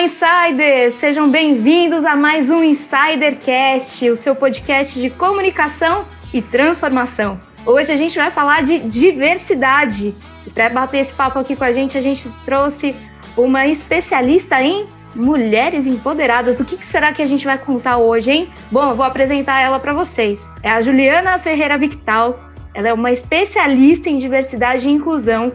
Olá, insiders! Sejam bem-vindos a mais um Insidercast, o seu podcast de comunicação e transformação. Hoje a gente vai falar de diversidade. E para bater esse papo aqui com a gente, a gente trouxe uma especialista em mulheres empoderadas. O que, que será que a gente vai contar hoje, hein? Bom, eu vou apresentar ela para vocês. É a Juliana Ferreira Victal. Ela é uma especialista em diversidade e inclusão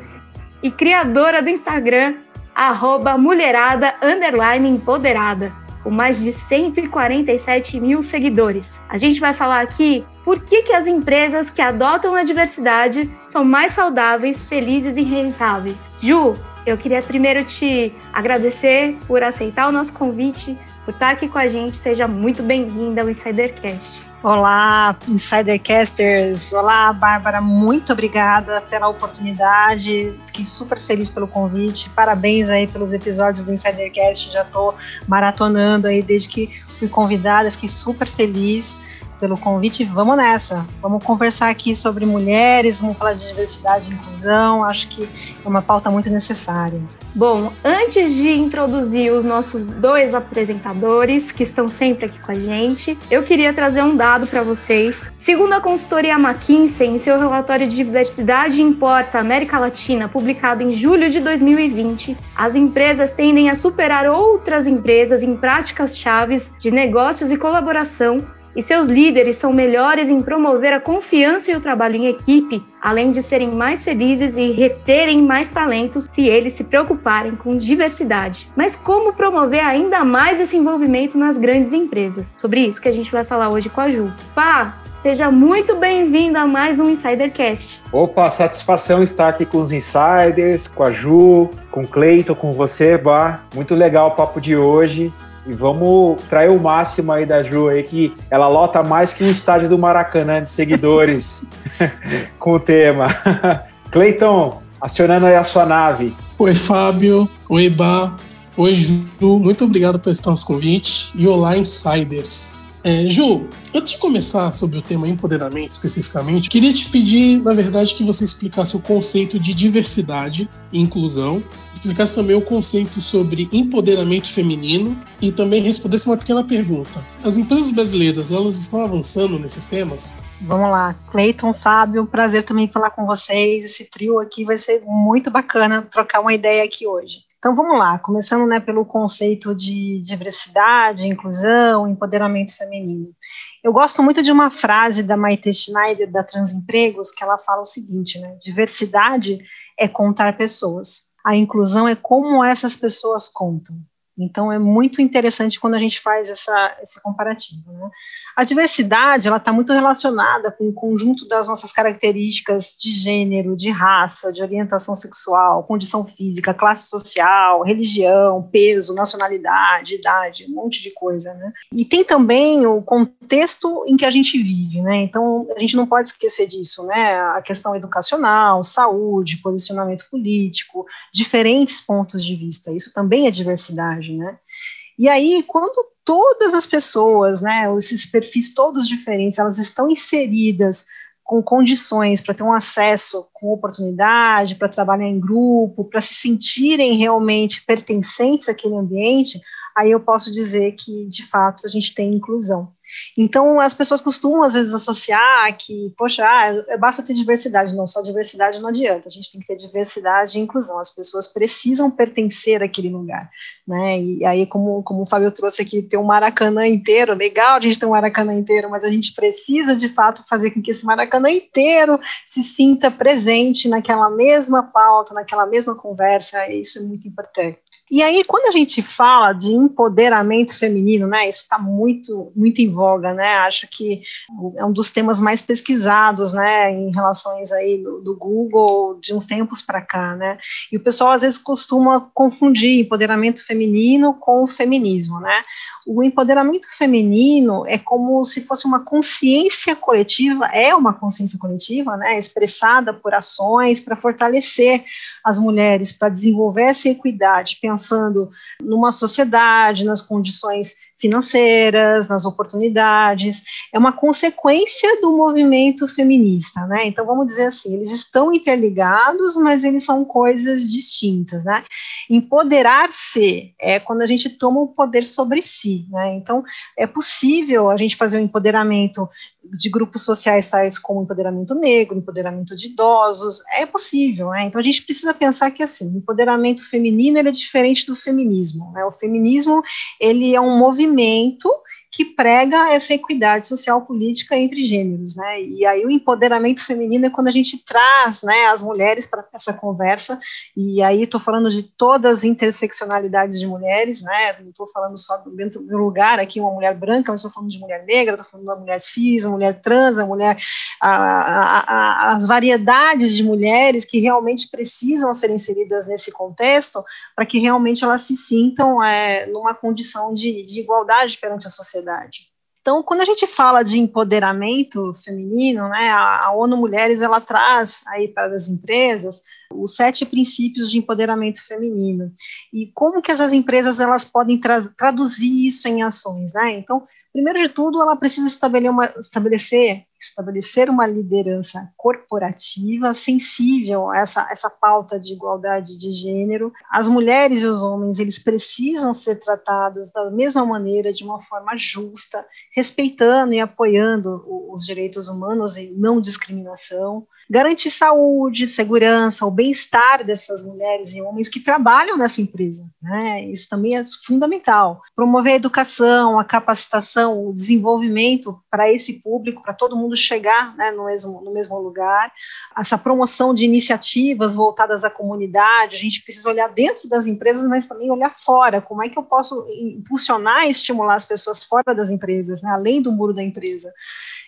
e criadora do Instagram arroba mulherada underline empoderada, com mais de 147 mil seguidores. A gente vai falar aqui por que, que as empresas que adotam a diversidade são mais saudáveis, felizes e rentáveis. Ju, eu queria primeiro te agradecer por aceitar o nosso convite, por estar aqui com a gente. Seja muito bem-vinda ao Insidercast. Olá, Insidercasters. Olá, Bárbara. Muito obrigada pela oportunidade. Fiquei super feliz pelo convite. Parabéns aí pelos episódios do Insidercast. Já estou maratonando aí desde que fui convidada. Fiquei super feliz pelo convite. Vamos nessa. Vamos conversar aqui sobre mulheres, vamos falar de diversidade e inclusão. Acho que é uma pauta muito necessária. Bom, antes de introduzir os nossos dois apresentadores que estão sempre aqui com a gente, eu queria trazer um dado para vocês. Segundo a consultoria McKinsey, em seu relatório de diversidade importa América Latina, publicado em julho de 2020, as empresas tendem a superar outras empresas em práticas chaves de negócios e colaboração e seus líderes são melhores em promover a confiança e o trabalho em equipe, além de serem mais felizes e reterem mais talentos se eles se preocuparem com diversidade. Mas como promover ainda mais esse envolvimento nas grandes empresas? Sobre isso que a gente vai falar hoje com a Ju. Fá, Seja muito bem-vindo a mais um Insidercast. Opa, satisfação estar aqui com os insiders, com a Ju, com o Cleiton, com você, Bar. Muito legal o papo de hoje. E vamos trair o máximo aí da Ju aí, que ela lota mais que um estádio do Maracanã de seguidores com o tema. Cleiton, acionando aí a sua nave. Oi, Fábio. Oi, Bá. Oi, Ju. Muito obrigado por estar nos convite. E olá, insiders. É, Ju, antes de começar sobre o tema empoderamento especificamente, queria te pedir, na verdade, que você explicasse o conceito de diversidade e inclusão, explicasse também o conceito sobre empoderamento feminino e também respondesse uma pequena pergunta. As empresas brasileiras, elas estão avançando nesses temas? Vamos lá, Cleiton, Fábio, prazer também falar com vocês. Esse trio aqui vai ser muito bacana trocar uma ideia aqui hoje. Então vamos lá, começando né, pelo conceito de diversidade, inclusão, empoderamento feminino. Eu gosto muito de uma frase da Maite Schneider, da Transempregos, que ela fala o seguinte, né, diversidade é contar pessoas, a inclusão é como essas pessoas contam. Então é muito interessante quando a gente faz essa, esse comparativo. Né? A diversidade ela está muito relacionada com o conjunto das nossas características de gênero, de raça, de orientação sexual, condição física, classe social, religião, peso, nacionalidade, idade, um monte de coisa, né? E tem também o contexto em que a gente vive, né? Então a gente não pode esquecer disso, né? A questão educacional, saúde, posicionamento político, diferentes pontos de vista. Isso também é diversidade, né? E aí, quando todas as pessoas, né, esses perfis todos diferentes, elas estão inseridas com condições para ter um acesso com oportunidade, para trabalhar em grupo, para se sentirem realmente pertencentes àquele ambiente, aí eu posso dizer que, de fato, a gente tem inclusão. Então, as pessoas costumam, às vezes, associar que, poxa, ah, é, basta ter diversidade. Não, só diversidade não adianta. A gente tem que ter diversidade e inclusão. As pessoas precisam pertencer àquele lugar. Né? E aí, como, como o Fábio trouxe aqui, ter um Maracanã inteiro, legal a gente ter um Maracanã inteiro, mas a gente precisa, de fato, fazer com que esse Maracanã inteiro se sinta presente naquela mesma pauta, naquela mesma conversa. Isso é muito importante. E aí, quando a gente fala de empoderamento feminino, né, isso está muito, muito em voga, né, acho que é um dos temas mais pesquisados, né, em relações aí do, do Google de uns tempos para cá, né, e o pessoal às vezes costuma confundir empoderamento feminino com o feminismo, né, o empoderamento feminino é como se fosse uma consciência coletiva, é uma consciência coletiva, né, expressada por ações para fortalecer as mulheres, para desenvolver essa equidade, pensando numa sociedade, nas condições financeiras, nas oportunidades, é uma consequência do movimento feminista, né? Então vamos dizer assim, eles estão interligados, mas eles são coisas distintas, né? Empoderar-se é quando a gente toma o poder sobre si, né? Então é possível a gente fazer um empoderamento de grupos sociais tais como empoderamento negro, empoderamento de idosos, é possível, né? Então a gente precisa pensar que assim, o empoderamento feminino ele é diferente do feminismo, né? O feminismo ele é um movimento movimento que prega essa equidade social política entre gêneros, né? E aí o empoderamento feminino é quando a gente traz, né, as mulheres para essa conversa. E aí estou falando de todas as interseccionalidades de mulheres, né? Não estou falando só do lugar aqui uma mulher branca, mas estou falando de mulher negra, estou falando da mulher cis, a mulher trans, a mulher, a, a, a, as variedades de mulheres que realmente precisam ser inseridas nesse contexto para que realmente elas se sintam é, numa condição de, de igualdade perante a sociedade sociedade. Então, quando a gente fala de empoderamento feminino, né, a, ONU Mulheres ela traz aí para as empresas os sete princípios de empoderamento feminino e como que essas empresas elas podem tra traduzir isso em ações, né? Então, primeiro de tudo, ela precisa estabelecer uma, estabelecer estabelecer uma liderança corporativa sensível a essa, essa pauta de igualdade de gênero. As mulheres e os homens, eles precisam ser tratados da mesma maneira, de uma forma justa, respeitando e apoiando os direitos humanos e não discriminação. Garantir saúde, segurança, o bem-estar dessas mulheres e homens que trabalham nessa empresa. Né? Isso também é fundamental. Promover a educação, a capacitação, o desenvolvimento para esse público, para todo mundo chegar né, no, mesmo, no mesmo lugar. Essa promoção de iniciativas voltadas à comunidade, a gente precisa olhar dentro das empresas, mas também olhar fora. Como é que eu posso impulsionar e estimular as pessoas fora das empresas, né, além do muro da empresa?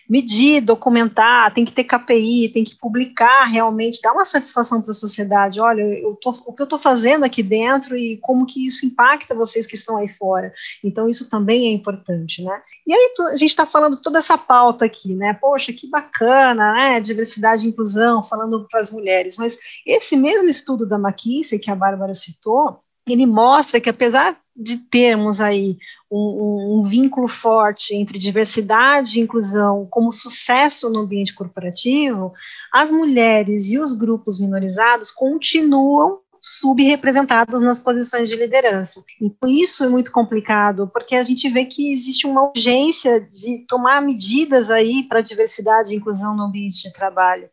Medir, documentar, tem que ter KPI, tem que publicar realmente, dar uma satisfação para a sociedade. Olha, eu tô, o que eu estou fazendo aqui dentro e como que isso impacta vocês que estão aí fora. Então, isso também é importante, né? E aí, a gente está falando toda essa pauta aqui, né? Poxa, que bacana, né? Diversidade e inclusão, falando para as mulheres. Mas esse mesmo estudo da McKinsey, que a Bárbara citou, ele mostra que apesar de termos aí um, um, um, vínculo forte entre diversidade e inclusão como sucesso no ambiente corporativo, as mulheres e os grupos minorizados continuam subrepresentados nas posições de liderança. Então, isso é muito complicado, porque a gente vê que existe uma urgência de tomar medidas aí para diversidade e inclusão no ambiente de trabalho.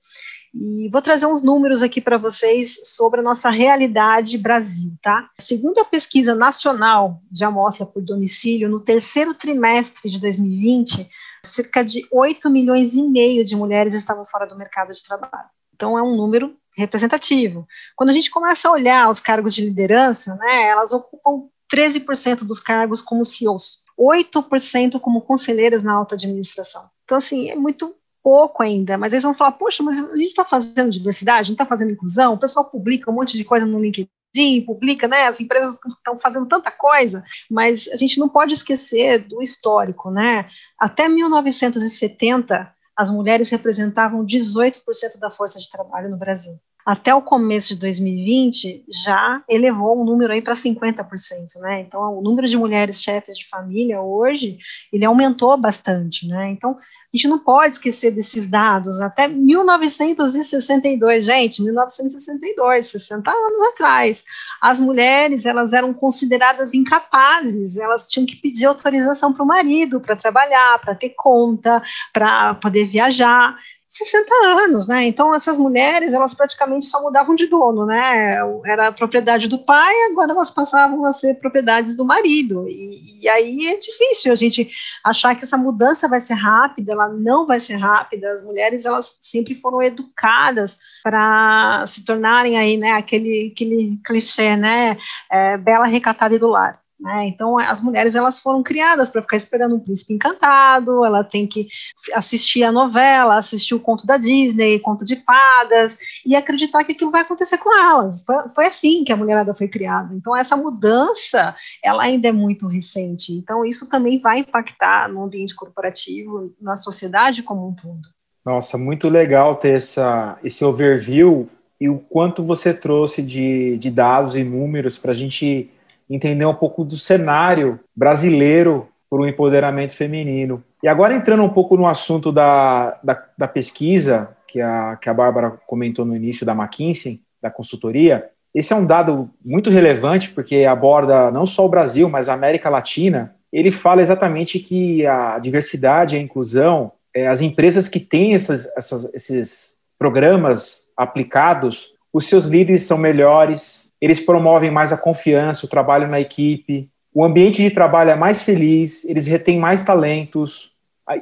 E vou trazer uns números aqui para vocês sobre a nossa realidade Brasil, tá? Segundo a pesquisa nacional de amostra por domicílio, no terceiro trimestre de 2020, cerca de 8 milhões e meio de mulheres estavam fora do mercado de trabalho. Então, é um número representativo. Quando a gente começa a olhar os cargos de liderança, né, elas ocupam 13% dos cargos como CEOs, 8% como conselheiras na alta administração. Então, assim, é muito pouco ainda, mas eles vão falar, poxa, mas a gente está fazendo diversidade, gente está fazendo inclusão, o pessoal publica um monte de coisa no LinkedIn, publica, né, as empresas estão fazendo tanta coisa, mas a gente não pode esquecer do histórico, né, até 1970, as mulheres representavam 18% da força de trabalho no Brasil até o começo de 2020 já elevou o número aí para 50%, né? Então, o número de mulheres chefes de família hoje, ele aumentou bastante, né? Então, a gente não pode esquecer desses dados. Até 1962, gente, 1962, 60 anos atrás, as mulheres, elas eram consideradas incapazes, elas tinham que pedir autorização para o marido para trabalhar, para ter conta, para poder viajar. 60 anos, né? Então essas mulheres, elas praticamente só mudavam de dono, né? Era propriedade do pai, agora elas passavam a ser propriedades do marido. E, e, aí é difícil a gente achar que essa mudança vai ser rápida, ela não vai ser rápida. As mulheres, elas sempre foram educadas para se tornarem aí, né, aquele, aquele clichê, né? É, bela, recatada e do lar. Né? Então, as mulheres elas foram criadas para ficar esperando um príncipe encantado, ela tem que assistir a novela, assistir o conto da Disney, conto de fadas, e acreditar que aquilo vai acontecer com elas. Foi, foi assim que a mulherada foi criada. Então, essa mudança, ela ainda é muito recente. Então, isso também vai impactar no ambiente corporativo, na sociedade como um todo. Nossa, muito legal ter essa, esse overview e o quanto você trouxe de, de dados e números para a gente entender um pouco do cenário brasileiro por um empoderamento feminino. E agora entrando um pouco no assunto da, da, da pesquisa que a, que a Bárbara comentou no início da McKinsey, da consultoria, esse é um dado muito relevante porque aborda não só o Brasil, mas a América Latina. Ele fala exatamente que a diversidade a inclusão, é, as empresas que têm essas, essas, esses programas aplicados, os seus líderes são melhores, eles promovem mais a confiança, o trabalho na equipe, o ambiente de trabalho é mais feliz, eles retêm mais talentos,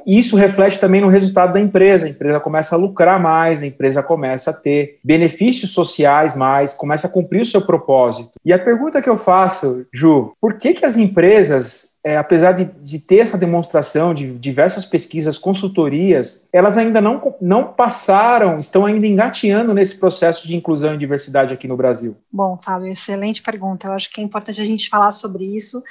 isso reflete também no resultado da empresa. A empresa começa a lucrar mais, a empresa começa a ter benefícios sociais mais, começa a cumprir o seu propósito. E a pergunta que eu faço, Ju, por que, que as empresas é, apesar de, de, ter essa demonstração de diversas pesquisas, consultorias, elas ainda não, não passaram, estão ainda engateando nesse processo de inclusão e diversidade aqui no Brasil? Bom, Fábio, excelente pergunta. Eu acho que é importante a gente falar sobre isso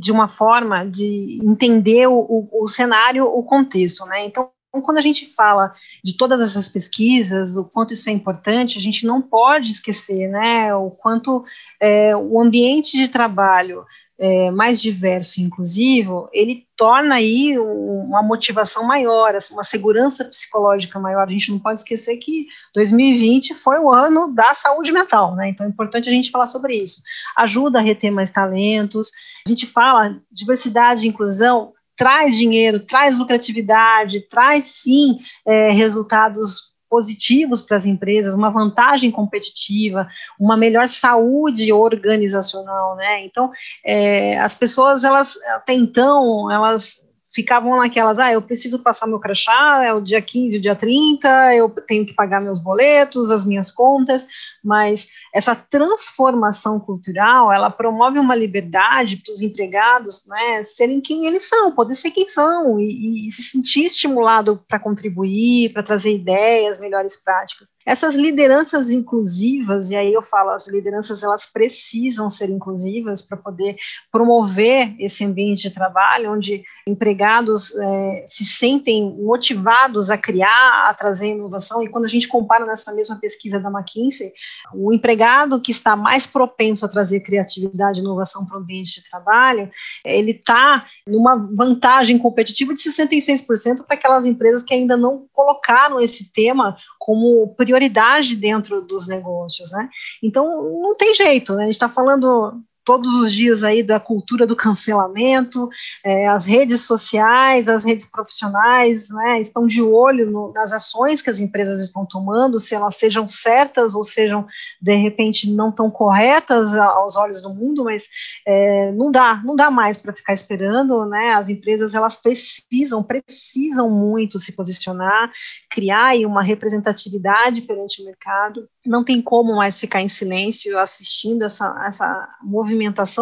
de uma forma de entender o, o, o cenário, o contexto, né? Então, quando a gente fala de todas essas pesquisas, o quanto isso é importante, a gente não pode esquecer, né, o quanto é, o ambiente de trabalho é, mais diverso e inclusivo, ele torna aí uma motivação maior, assim, uma segurança psicológica maior. A gente não pode esquecer que 2020 foi o ano da saúde mental, né? Então é importante a gente falar sobre isso. Ajuda a reter mais talentos. A gente fala diversidade e inclusão traz dinheiro, traz lucratividade, traz sim é, resultados positivos para as empresas, uma vantagem competitiva, uma melhor saúde organizacional, né? Então, é, as pessoas, elas, até então, elas ficavam naquelas, ah, eu preciso passar meu crachá, é o dia 15, o dia 30, eu tenho que pagar meus boletos, as minhas contas, mas essa transformação cultural, ela promove uma liberdade para os empregados, né, serem quem eles são, poder ser quem são, e, e se sentir estimulado para contribuir, para trazer ideias, melhores práticas. Essas lideranças inclusivas, e aí eu falo, as lideranças elas precisam ser inclusivas para poder promover esse ambiente de trabalho onde empregados é, se sentem motivados a criar, a trazer inovação. E quando a gente compara nessa mesma pesquisa da McKinsey, o empregado que está mais propenso a trazer criatividade e inovação para o ambiente de trabalho, ele está numa vantagem competitiva de 66% para aquelas empresas que ainda não colocaram esse tema como prioridade dentro dos negócios, né? Então, não tem jeito, né? A gente está falando todos os dias aí da cultura do cancelamento, é, as redes sociais, as redes profissionais, né, estão de olho no, nas ações que as empresas estão tomando, se elas sejam certas ou sejam, de repente, não tão corretas aos olhos do mundo, mas é, não dá, não dá mais para ficar esperando, né, as empresas, elas precisam, precisam muito se posicionar, criar aí uma representatividade perante o mercado, não tem como mais ficar em silêncio assistindo essa, essa movimentação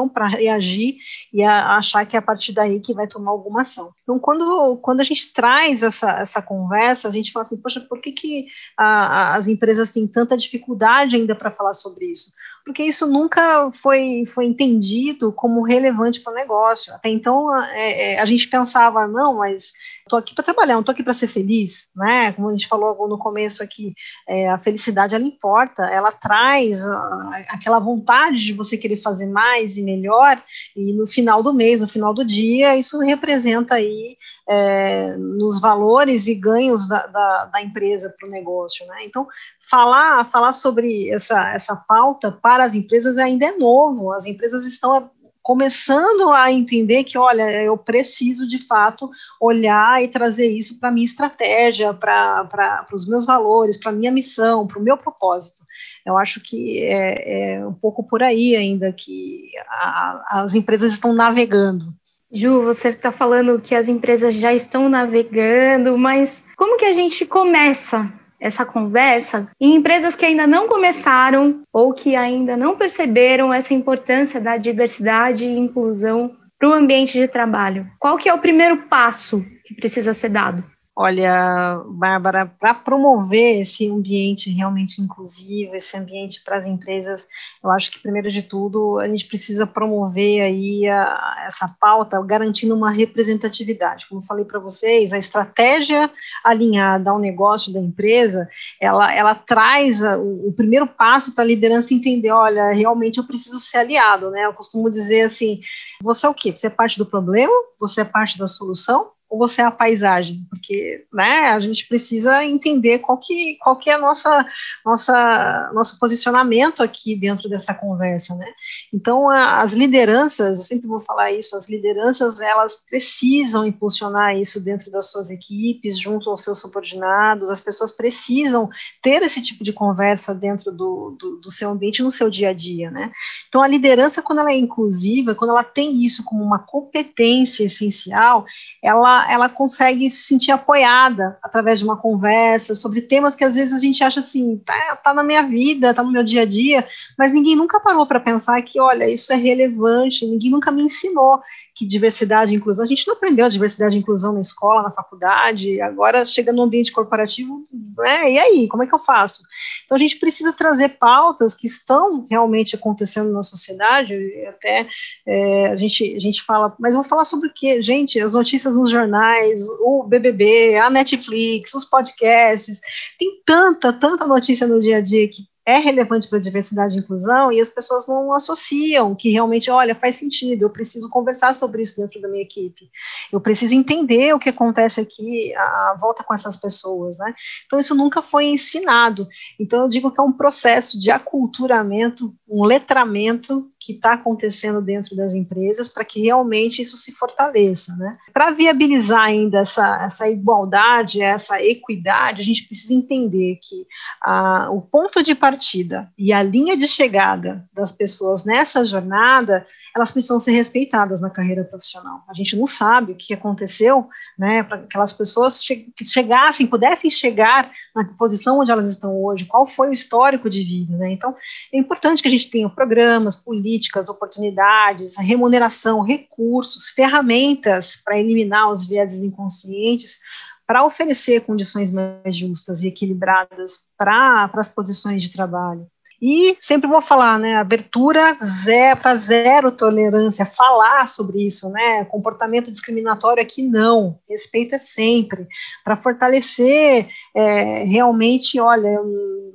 para reagir e a, achar que é a partir daí que vai tomar alguma ação. Então, quando, quando a gente traz essa, essa conversa, a gente fala assim, poxa, por que, que a, a, as empresas têm tanta dificuldade ainda para falar sobre isso? Porque isso nunca foi, foi entendido como relevante para o negócio. Até então, é, é, a gente pensava, não, mas estou aqui para trabalhar, não estou aqui para ser feliz, né? Como a gente falou no começo aqui, é, a felicidade ela importa, ela traz a, aquela vontade de você querer fazer mais e melhor, e no final do mês, no final do dia, isso representa aí é, nos valores e ganhos da, da, da empresa para o negócio, né? Então, falar, falar sobre essa, essa pauta para para as empresas ainda é novo. As empresas estão começando a entender que, olha, eu preciso de fato olhar e trazer isso para a minha estratégia, para os meus valores, para a minha missão, para o meu propósito. Eu acho que é, é, um pouco por aí ainda que a, as empresas estão navegando. Ju, você está falando que as empresas já estão navegando, mas como que a gente começa essa conversa em empresas que ainda não começaram ou que ainda não perceberam essa importância da diversidade e inclusão para o ambiente de trabalho. Qual que é o primeiro passo que precisa ser dado? Olha, Bárbara, para promover esse ambiente realmente inclusivo, esse ambiente para as empresas, eu acho que primeiro de tudo a gente precisa promover aí a, essa pauta, garantindo uma representatividade. Como falei para vocês, a estratégia alinhada ao negócio da empresa, ela, ela traz a, o, o, primeiro passo para a liderança entender, olha, realmente eu preciso ser aliado, né? Eu costumo dizer assim, você é o quê? Você é parte do problema? Você é parte da solução? Ou você é a paisagem? Porque né, a gente precisa entender qual que, qual que é a nossa, nossa, nosso posicionamento aqui dentro dessa conversa. Né? Então, a, as lideranças, eu sempre vou falar isso, as lideranças elas precisam impulsionar isso dentro das suas equipes, junto aos seus subordinados, as pessoas precisam ter esse tipo de conversa dentro do, do, do seu ambiente, no seu dia a dia. Né? Então, a liderança, quando ela é inclusiva, quando ela tem isso como uma competência essencial, ela ela, consegue se sentir apoiada através de uma conversa sobre temas que às vezes a gente acha assim, tá, tá na minha vida, tá no meu dia a dia, mas ninguém nunca parou para pensar que, olha, isso é relevante, ninguém nunca me ensinou que diversidade e inclusão, a gente não aprendeu diversidade e inclusão na escola, na faculdade, agora chega no ambiente corporativo, né, e aí, como é que eu faço? Então a gente precisa trazer pautas que estão realmente acontecendo na sociedade, até é, a, gente, a gente fala, mas vou falar sobre o quê? Gente, as notícias nos jornais, o BBB, a Netflix, os podcasts, tem tanta, tanta notícia no dia a dia que é relevante para a diversidade e inclusão e as pessoas não associam que realmente, olha, faz sentido, eu preciso conversar sobre isso dentro da minha equipe, eu preciso entender o que acontece aqui à volta com essas pessoas, né? Então, isso nunca foi ensinado. Então, eu digo que é um processo de aculturamento, um letramento que está acontecendo dentro das empresas para que realmente isso se fortaleça. Né? Para viabilizar ainda essa, essa igualdade, essa equidade, a gente precisa entender que a, o ponto de partida e a linha de chegada das pessoas nessa jornada elas precisam ser respeitadas na carreira profissional. A gente não sabe o que aconteceu, né, para que aquelas pessoas che chegassem, pudessem chegar na posição onde elas estão hoje, qual foi o histórico de vida, né? Então, é importante que a gente tenha programas, políticas, oportunidades, remuneração, recursos, ferramentas para eliminar os vieses inconscientes, para oferecer condições mais justas e equilibradas para as posições de trabalho. E sempre vou falar, né, abertura zero, para zero tolerância, falar sobre isso, né, comportamento discriminatório aqui não, respeito é sempre, para fortalecer é, realmente, olha,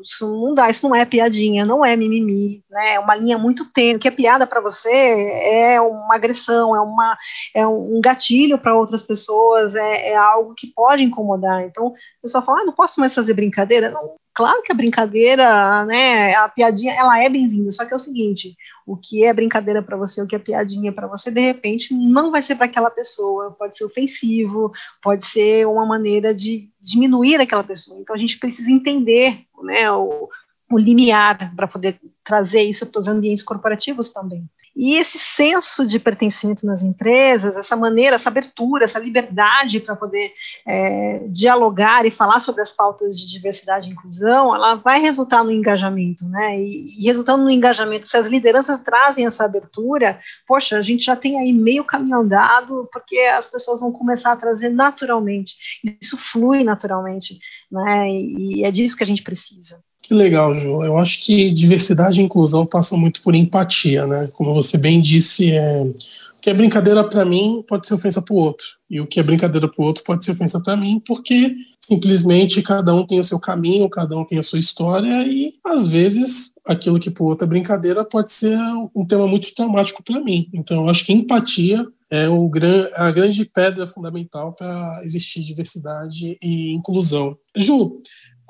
isso não dá, isso não é piadinha, não é mimimi, né, é uma linha muito tênue, que é piada para você é uma agressão, é, uma, é um gatilho para outras pessoas, é, é, algo que pode incomodar, então o pessoal fala, ah, não posso mais fazer brincadeira, não, Claro que a brincadeira, né, a piadinha, ela é bem-vinda, só que é o seguinte, o que é brincadeira para você, o que é piadinha para você, de repente não vai ser para aquela pessoa, pode ser ofensivo, pode ser uma maneira de diminuir aquela pessoa. Então a gente precisa entender, né, o, o limiar para poder trazer isso para os ambientes corporativos também. E esse senso de pertencimento nas empresas, essa maneira, essa abertura, essa liberdade para poder é, dialogar e falar sobre as pautas de diversidade e inclusão, ela vai resultar no engajamento, né? E, e resultando no engajamento, se as lideranças trazem essa abertura, poxa, a gente já tem aí meio caminho andado, porque as pessoas vão começar a trazer naturalmente, isso flui naturalmente, né? E, e é disso que a gente precisa. Que legal, Ju. Eu acho que diversidade e inclusão passam muito por empatia, né? Como você bem disse, é... o que é brincadeira para mim pode ser ofensa para o outro, e o que é brincadeira para o outro pode ser ofensa para mim, porque simplesmente cada um tem o seu caminho, cada um tem a sua história, e às vezes aquilo que para o outro é brincadeira pode ser um tema muito traumático para mim. Então, eu acho que empatia é o gran, a grande pedra fundamental para existir diversidade e inclusão. Ju,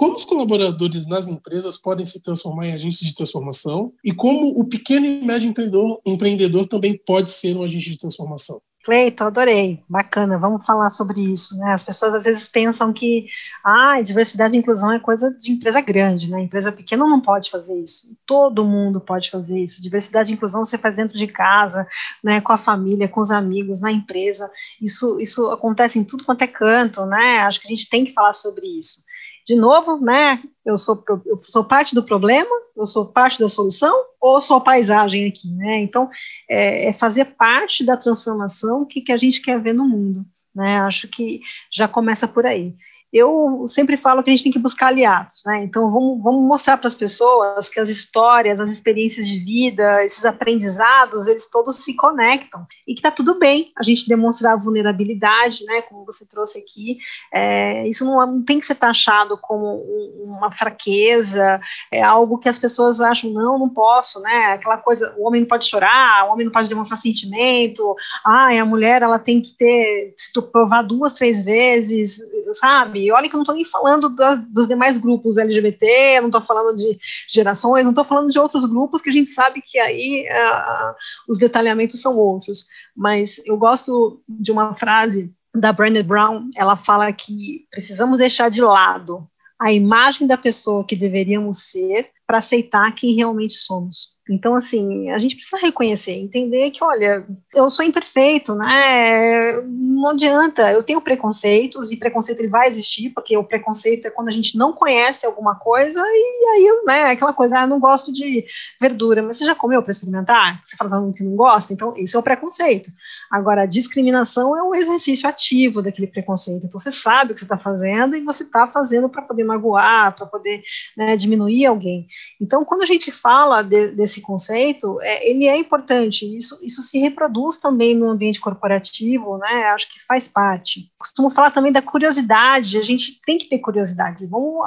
como os colaboradores nas empresas podem se transformar em agentes de transformação e como o pequeno e médio empreendedor, empreendedor também pode ser um agente de transformação. Cleiton, adorei, bacana, vamos falar sobre isso, né? As pessoas às vezes pensam que, ah, diversidade e inclusão é coisa de empresa grande, né? Empresa pequena não pode fazer isso, todo mundo pode fazer isso. Diversidade e inclusão você faz dentro de casa, né? Com a família, com os amigos, na empresa. Isso, isso acontece em tudo quanto é canto, né? Acho que a gente tem que falar sobre isso de novo, né? Eu sou, eu sou parte do problema, eu sou parte da solução, ou sou a paisagem aqui, né? Então, é, é fazer parte da transformação que, que a gente quer ver no mundo. né? Acho que já começa por aí eu sempre falo que a gente tem que buscar aliados, né? Então vamos, vamos mostrar para as pessoas que as histórias, as experiências de vida, esses aprendizados, eles todos se conectam e que está tudo bem a gente demonstrar vulnerabilidade, né? Como você trouxe aqui, é, isso não, não, tem que ser taxado como uma fraqueza, é algo que as pessoas acham não, não posso, né? Aquela coisa, o homem não pode chorar, o homem não pode demonstrar sentimento, ah, a mulher ela tem que ter se provar duas, três vezes, sabe? E olha que eu não estou nem falando das, dos demais grupos LGBT, não estou falando de gerações, não estou falando de outros grupos que a gente sabe que aí uh, os detalhamentos são outros. Mas eu gosto de uma frase da Brené Brown, ela fala que precisamos deixar de lado a imagem da pessoa que deveríamos ser para aceitar quem realmente somos. Então, assim, a gente precisa reconhecer, entender que, olha, eu sou imperfeito, né? Não adianta, eu tenho preconceitos e preconceito ele vai existir, porque o preconceito é quando a gente não conhece alguma coisa e aí, né, aquela coisa, ah, não gosto de verdura, mas você já comeu para experimentar? Você fala que não gosta? Então, isso é o preconceito. Agora, a discriminação é um exercício ativo daquele preconceito. Então, você sabe o que você está fazendo e você está fazendo para poder magoar, para poder né, diminuir alguém. Então, quando a gente fala de, desse conceito, é, ele é importante, isso, isso se reproduz também no ambiente corporativo, né, acho que faz parte. Costumo falar também da curiosidade, a gente tem que ter curiosidade, vamos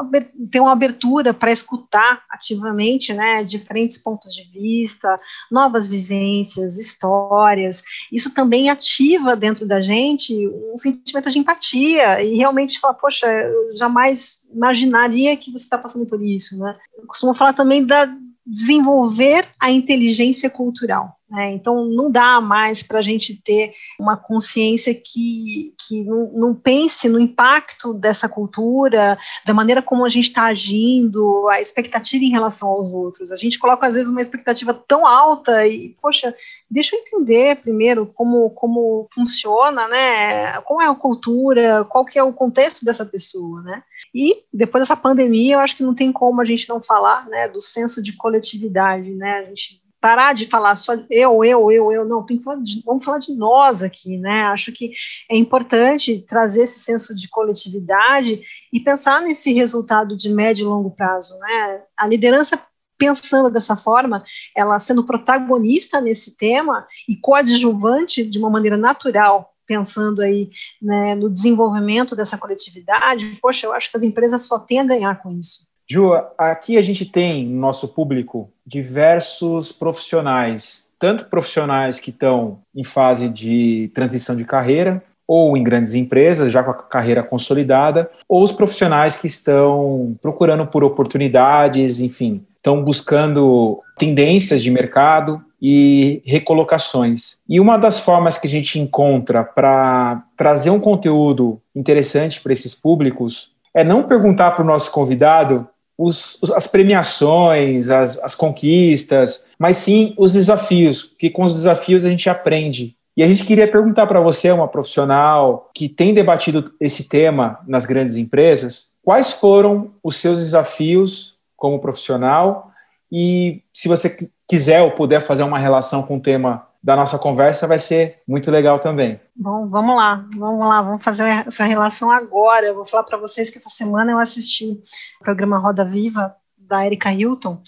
ter uma abertura para escutar ativamente, né, diferentes pontos de vista, novas vivências, histórias, isso também ativa dentro da gente um sentimento de empatia e realmente falar, poxa, eu jamais imaginaria que você está passando por isso, né. Eu costumo falar também da desenvolver a inteligência cultural. Né? Então, não dá mais para a gente ter uma consciência que, que não, não, pense no impacto dessa cultura, da maneira como a gente está agindo, a expectativa em relação aos outros. A gente coloca, às vezes, uma expectativa tão alta e, poxa, deixa eu entender primeiro como, como funciona, né? Qual é a cultura, qual que é o contexto dessa pessoa, né? E depois dessa pandemia, eu acho que não tem como a gente não falar, né, do senso de coletividade, né? A gente parar de falar só eu, eu, eu, eu, não, tem que falar de, vamos falar de nós aqui, né? Acho que é importante trazer esse senso de coletividade e pensar nesse resultado de médio e longo prazo, né? A liderança pensando dessa forma, ela sendo protagonista nesse tema e coadjuvante de uma maneira natural, pensando aí né, no desenvolvimento dessa coletividade, poxa, eu acho que as empresas só têm a ganhar com isso. Ju, aqui a gente tem no nosso público diversos profissionais, tanto profissionais que estão em fase de transição de carreira, ou em grandes empresas, já com a carreira consolidada, ou os profissionais que estão procurando por oportunidades, enfim, estão buscando tendências de mercado e recolocações. E uma das formas que a gente encontra para trazer um conteúdo interessante para esses públicos é não perguntar para o nosso convidado os, as premiações, as, as conquistas, mas sim os desafios, porque com os desafios a gente aprende. E a gente queria perguntar para você, uma profissional que tem debatido esse tema nas grandes empresas, quais foram os seus desafios como profissional e se você quiser ou puder fazer uma relação com o tema da nossa conversa vai ser muito legal também. Bom, vamos lá, vamos lá, vamos fazer essa relação agora. Eu vou falar para vocês que essa semana eu assisti o programa Roda Viva da Erika Hilton,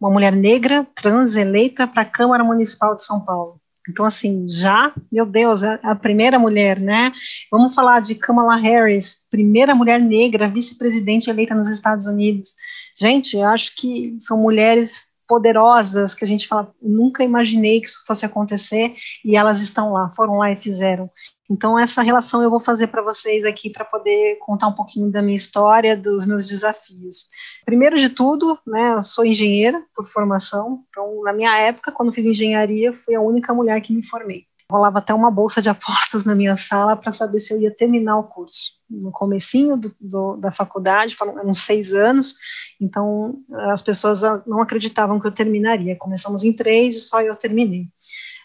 uma mulher negra trans eleita para a Câmara Municipal de São Paulo. Então, assim, já, meu Deus, é a primeira mulher, né? Vamos falar de Kamala Harris, primeira mulher negra vice-presidente eleita nos Estados Unidos. Gente, eu acho que são mulheres poderosas que a gente fala, nunca imaginei que isso fosse acontecer e elas estão lá, foram lá e fizeram. Então essa relação eu vou fazer para vocês aqui para poder contar um pouquinho da minha história, dos meus desafios. Primeiro de tudo, né, eu sou engenheira por formação, então na minha época, quando fiz engenharia, fui a única mulher que me formei rolava até uma bolsa de apostas na minha sala para saber se eu ia terminar o curso. No comecinho do, do, da faculdade, foram uns seis anos, então as pessoas não acreditavam que eu terminaria. Começamos em três e só eu terminei.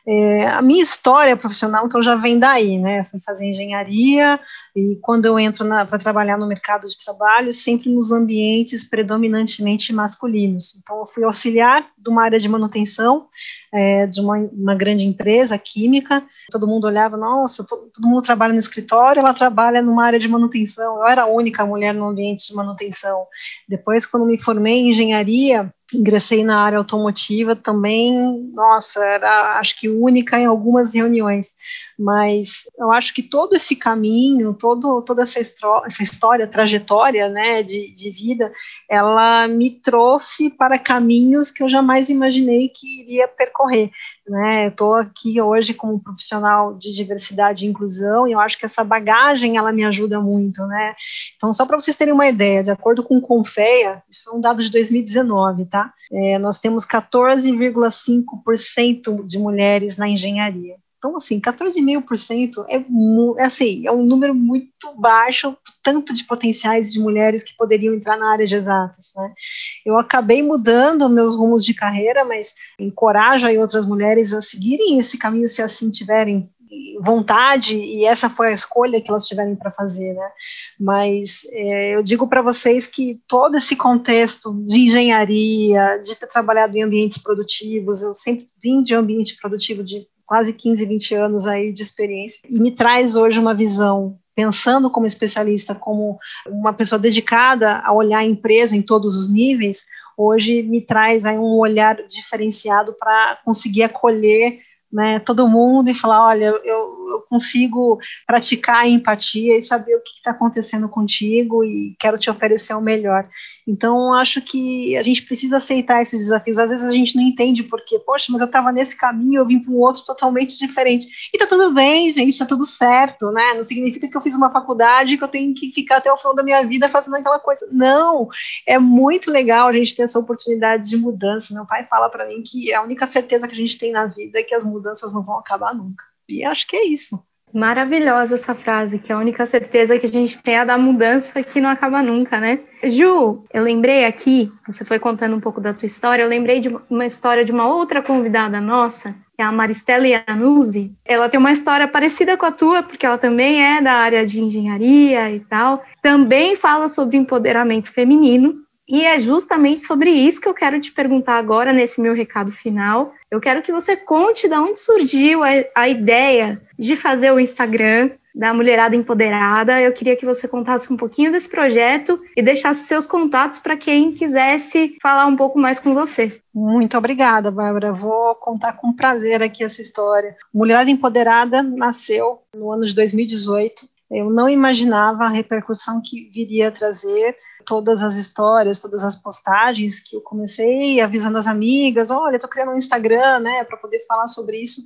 É, a minha história profissional, então, já vem daí, né? Fui fazer engenharia e quando eu entro para trabalhar no mercado de trabalho, sempre nos ambientes predominantemente masculinos. Então, eu fui auxiliar de uma área de manutenção é, de uma, uma, grande empresa química. Todo mundo olhava, nossa, todo, todo mundo trabalha no escritório, ela trabalha numa área de manutenção. Eu era a única mulher no ambiente de manutenção. Depois, quando me formei em engenharia, ingressei na área automotiva também, nossa, era acho que única em algumas reuniões, mas eu acho que todo esse caminho, todo, toda essa, essa história, trajetória, né, de, de vida, ela me trouxe para caminhos que eu jamais imaginei que iria percorrer, né, eu estou aqui hoje como profissional de diversidade e inclusão, e eu acho que essa bagagem, ela me ajuda muito, né, então só para vocês terem uma ideia, de acordo com o Confeia, isso é um dado de 2019, tá, é, nós temos 14,5% de mulheres na engenharia, então, assim, 14,5% é, é, assim, é um número muito baixo, tanto de potenciais de mulheres que poderiam entrar na área de exatas. Né? Eu acabei mudando meus rumos de carreira, mas encorajo aí outras mulheres a seguirem esse caminho se assim tiverem vontade e essa foi a escolha que elas tiverem para fazer, né? Mas é, eu digo para vocês que todo esse contexto de engenharia, de ter trabalhado em ambientes produtivos, eu sempre vim de ambiente produtivo de quase 15, 20 anos aí de experiência, e me traz hoje uma visão pensando como especialista, como uma pessoa dedicada a olhar a empresa em todos os níveis, hoje me traz aí um olhar diferenciado para conseguir acolher né, todo mundo e falar, olha, eu, eu consigo praticar a empatia e saber o que está acontecendo contigo e quero te oferecer o melhor. Então, acho que a gente precisa aceitar esses desafios. Às vezes a gente não entende porque, poxa, mas eu estava nesse caminho, eu vim para um outro totalmente diferente. E tá tudo bem, gente, tá tudo certo, né? Não significa que eu fiz uma faculdade que eu tenho que ficar até o final da minha vida fazendo aquela coisa. Não, é muito legal a gente ter essa oportunidade de mudança. Meu pai fala para mim que a única certeza que a gente tem na vida é que as mudanças não vão acabar nunca. E acho que é isso. Maravilhosa essa frase, que a única certeza que a gente tem é a da mudança que não acaba nunca, né? Ju, eu lembrei aqui, você foi contando um pouco da tua história, eu lembrei de uma história de uma outra convidada nossa, que é a Maristela Iannuzzi. Ela tem uma história parecida com a tua, porque ela também é da área de engenharia e tal. Também fala sobre empoderamento feminino, e é justamente sobre isso que eu quero te perguntar agora, nesse meu recado final. Eu quero que você conte de onde surgiu a, a ideia de fazer o Instagram da Mulherada Empoderada. Eu queria que você contasse um pouquinho desse projeto e deixasse seus contatos para quem quisesse falar um pouco mais com você. Muito obrigada, Bárbara. Vou contar com prazer aqui essa história. Mulherada Empoderada nasceu no ano de 2018. Eu não imaginava a repercussão que viria a trazer todas as histórias, todas as postagens que eu comecei avisando as amigas, olha, estou criando um Instagram, né, para poder falar sobre isso.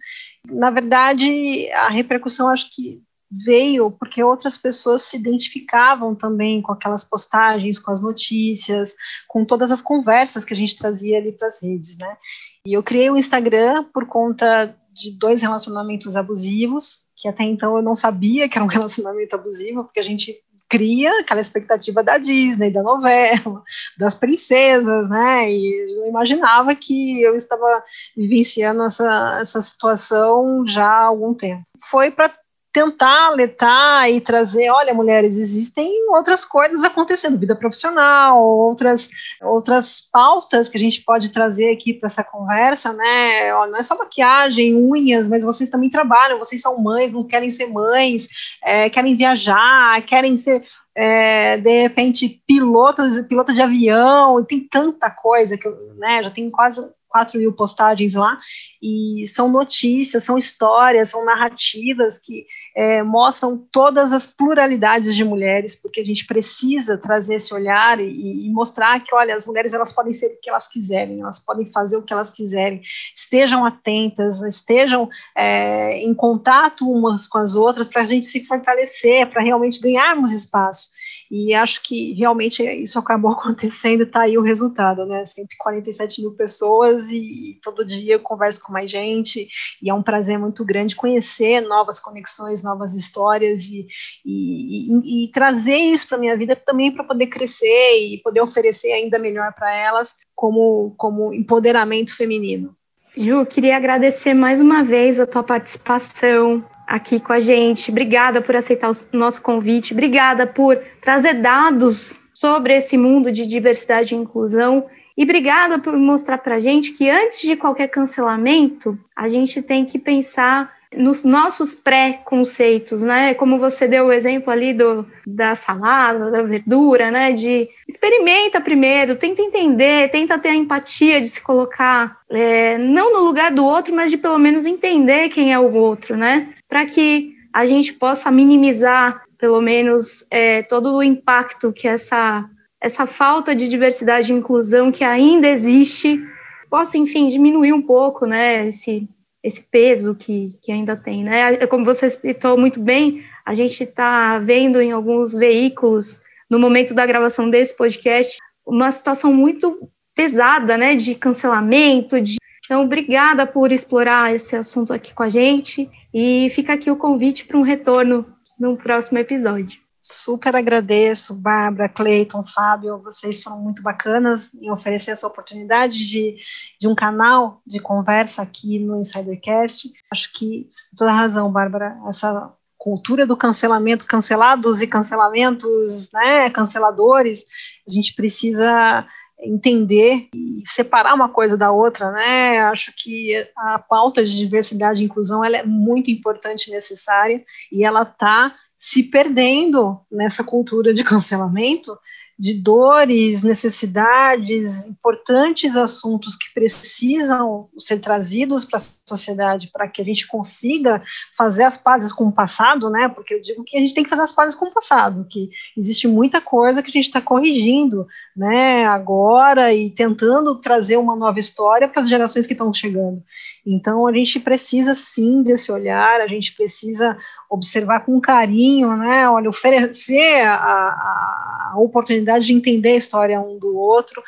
Na verdade, a repercussão acho que veio porque outras pessoas se identificavam também com aquelas postagens, com as notícias, com todas as conversas que a gente trazia ali para as redes, né? E eu criei o um Instagram por conta de dois relacionamentos abusivos, que até então eu não sabia que era um relacionamento abusivo, porque a gente cria aquela expectativa da Disney, da novela, das princesas, né? E eu imaginava que eu estava vivenciando essa, essa situação já há algum tempo. Foi para tentar alertar e trazer, olha, mulheres, existem outras coisas acontecendo, vida profissional, outras outras pautas que a gente pode trazer aqui para essa conversa, né? Não é só maquiagem, unhas, mas vocês também trabalham, vocês são mães, não querem ser mães, é, querem viajar, querem ser é, de repente pilotos, piloto de avião, tem tanta coisa que eu, né, já tem quase 4 mil postagens lá, e são notícias, são histórias, são narrativas que é, mostram todas as pluralidades de mulheres, porque a gente precisa trazer esse olhar e, e, mostrar que, olha, as mulheres elas podem ser o que elas quiserem, elas podem fazer o que elas quiserem, estejam atentas, estejam é, em contato umas com as outras para a gente se fortalecer, para realmente ganharmos espaço. E acho que realmente isso acabou acontecendo, está aí o resultado, né? 147 mil pessoas e todo dia eu converso com mais gente, e é um prazer muito grande conhecer novas conexões, novas histórias e, e, e, e trazer isso para minha vida também para poder crescer e poder oferecer ainda melhor para elas como, como empoderamento feminino. Ju, queria agradecer mais uma vez a tua participação aqui com a gente. Obrigada por aceitar o nosso convite. Obrigada por trazer dados sobre esse mundo de diversidade e inclusão. E obrigada por mostrar para a gente que antes de qualquer cancelamento, a gente tem que pensar nos nossos pré-conceitos, né? Como você deu o exemplo ali do, da salada, da verdura, né? De experimenta primeiro, tenta entender, tenta ter a empatia de se colocar é, não no lugar do outro, mas de pelo menos entender quem é o outro, né? Para que a gente possa minimizar pelo menos é, todo o impacto que essa essa falta de diversidade e inclusão que ainda existe possa, enfim, diminuir um pouco, né? Esse esse peso que, que ainda tem, né? É como você citou muito bem, a gente está vendo em alguns veículos, no momento da gravação desse podcast, uma situação muito pesada, né, de cancelamento, de... Então, obrigada por explorar esse assunto aqui com a gente e fica aqui o convite para um retorno no próximo episódio. Super agradeço, Bárbara, Cleiton, Fábio, vocês foram muito bacanas em oferecer essa oportunidade de, de um canal de conversa aqui no Insidercast. Acho que toda razão, Bárbara, essa cultura do cancelamento, cancelados e cancelamentos, né, canceladores, a gente precisa entender e separar uma coisa da outra, né? Acho que a pauta de diversidade e inclusão ela é muito importante e necessária e ela está se perdendo nessa cultura de cancelamento de dores, necessidades, importantes assuntos que precisam ser trazidos para a sociedade para que a gente consiga fazer as pazes com o passado, né? Porque eu digo que a gente tem que fazer as pazes com o passado, que existe muita coisa que a gente está corrigindo, né? Agora e tentando trazer uma nova história para as gerações que estão chegando. Então a gente precisa sim desse olhar, a gente precisa observar com carinho, né? Olha, oferecer a, a, a oportunidade de entender a história um do outro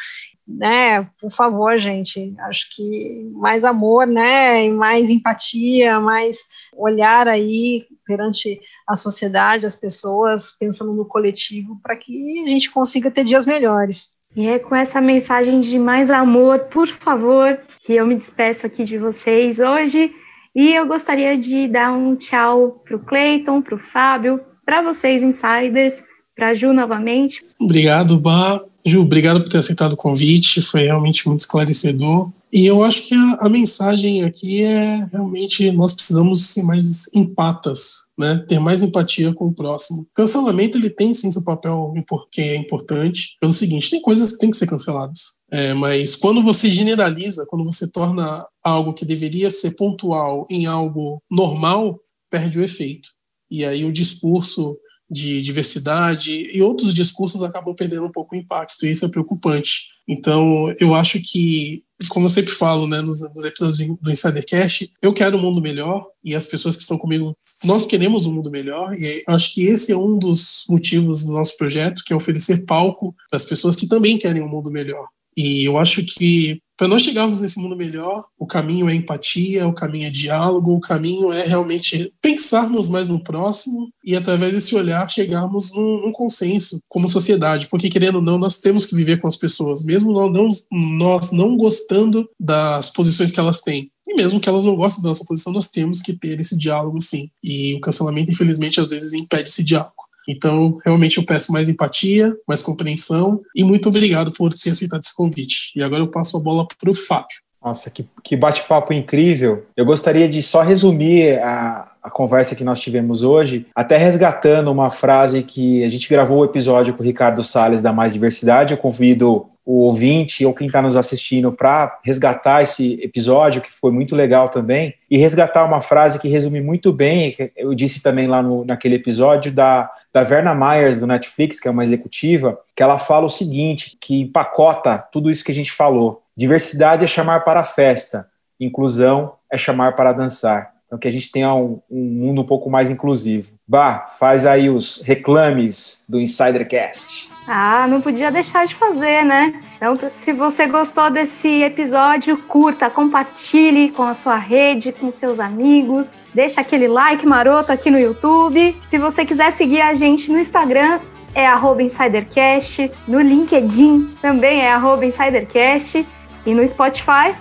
né, por favor, gente, acho que mais amor, né, e mais empatia, mais olhar aí perante a sociedade, as pessoas, pensando no coletivo, para que a gente consiga ter dias melhores. E é com essa mensagem de mais amor, por favor, que eu me despeço aqui de vocês hoje. E eu gostaria de dar um tchau para o Cleiton, para o Fábio, para vocês, insiders, para a Ju novamente. Obrigado, Bá. Ju, obrigado por ter aceitado o convite, foi realmente muito esclarecedor. E eu acho que a, a, mensagem aqui é realmente nós precisamos ser mais empatas, né? Ter mais empatia com o próximo. Cancelamento ele tem sim seu papel que é importante. Pelo seguinte, tem coisas que têm que ser canceladas. É, mas quando você generaliza, quando você torna algo que deveria ser pontual em algo normal, perde o efeito. E aí o discurso de diversidade e outros discursos acabam perdendo um pouco o impacto, e isso é preocupante. Então, eu acho que, como eu sempre falo né, nos, nos episódios do Insidercast, eu quero um mundo melhor e as pessoas que estão comigo, nós queremos um mundo melhor e acho que esse é um dos motivos do nosso projeto, que é oferecer palco para as pessoas que também querem um mundo melhor. E eu acho que para nós chegarmos nesse mundo melhor, o caminho é empatia, o caminho é diálogo, o caminho é realmente pensarmos mais no próximo e, através desse olhar, chegarmos num, num consenso como sociedade. Porque, querendo ou não, nós temos que viver com as pessoas, mesmo não, nós não gostando das posições que elas têm. E mesmo que elas não gostem da nossa posição, nós temos que ter esse diálogo, sim. E o cancelamento, infelizmente, às vezes impede esse diálogo. Então, realmente eu peço mais empatia, mais compreensão e muito obrigado por ter aceitado esse convite. E agora eu passo a bola para o Fábio. Nossa, que, que bate-papo incrível. Eu gostaria de só resumir a, a conversa que nós tivemos hoje, até resgatando uma frase que a gente gravou o episódio com o Ricardo Salles da Mais Diversidade. Eu convido o ouvinte ou quem está nos assistindo para resgatar esse episódio, que foi muito legal também, e resgatar uma frase que resume muito bem, eu disse também lá no, naquele episódio, da da Verna Myers, do Netflix, que é uma executiva, que ela fala o seguinte, que empacota tudo isso que a gente falou. Diversidade é chamar para a festa, inclusão é chamar para dançar. Então, que a gente tenha um, um mundo um pouco mais inclusivo. Bah, faz aí os reclames do Insidercast. Ah, não podia deixar de fazer, né? Então, se você gostou desse episódio, curta, compartilhe com a sua rede, com seus amigos, deixa aquele like maroto aqui no YouTube. Se você quiser seguir a gente no Instagram, é @insidercast, no LinkedIn também é @insidercast. e no Spotify,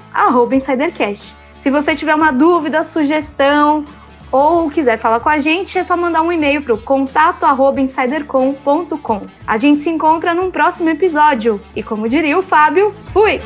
InsiderCast. Se você tiver uma dúvida, sugestão ou quiser falar com a gente, é só mandar um e-mail para o contato@insidercom.com. A gente se encontra num próximo episódio. E como diria o Fábio, fui!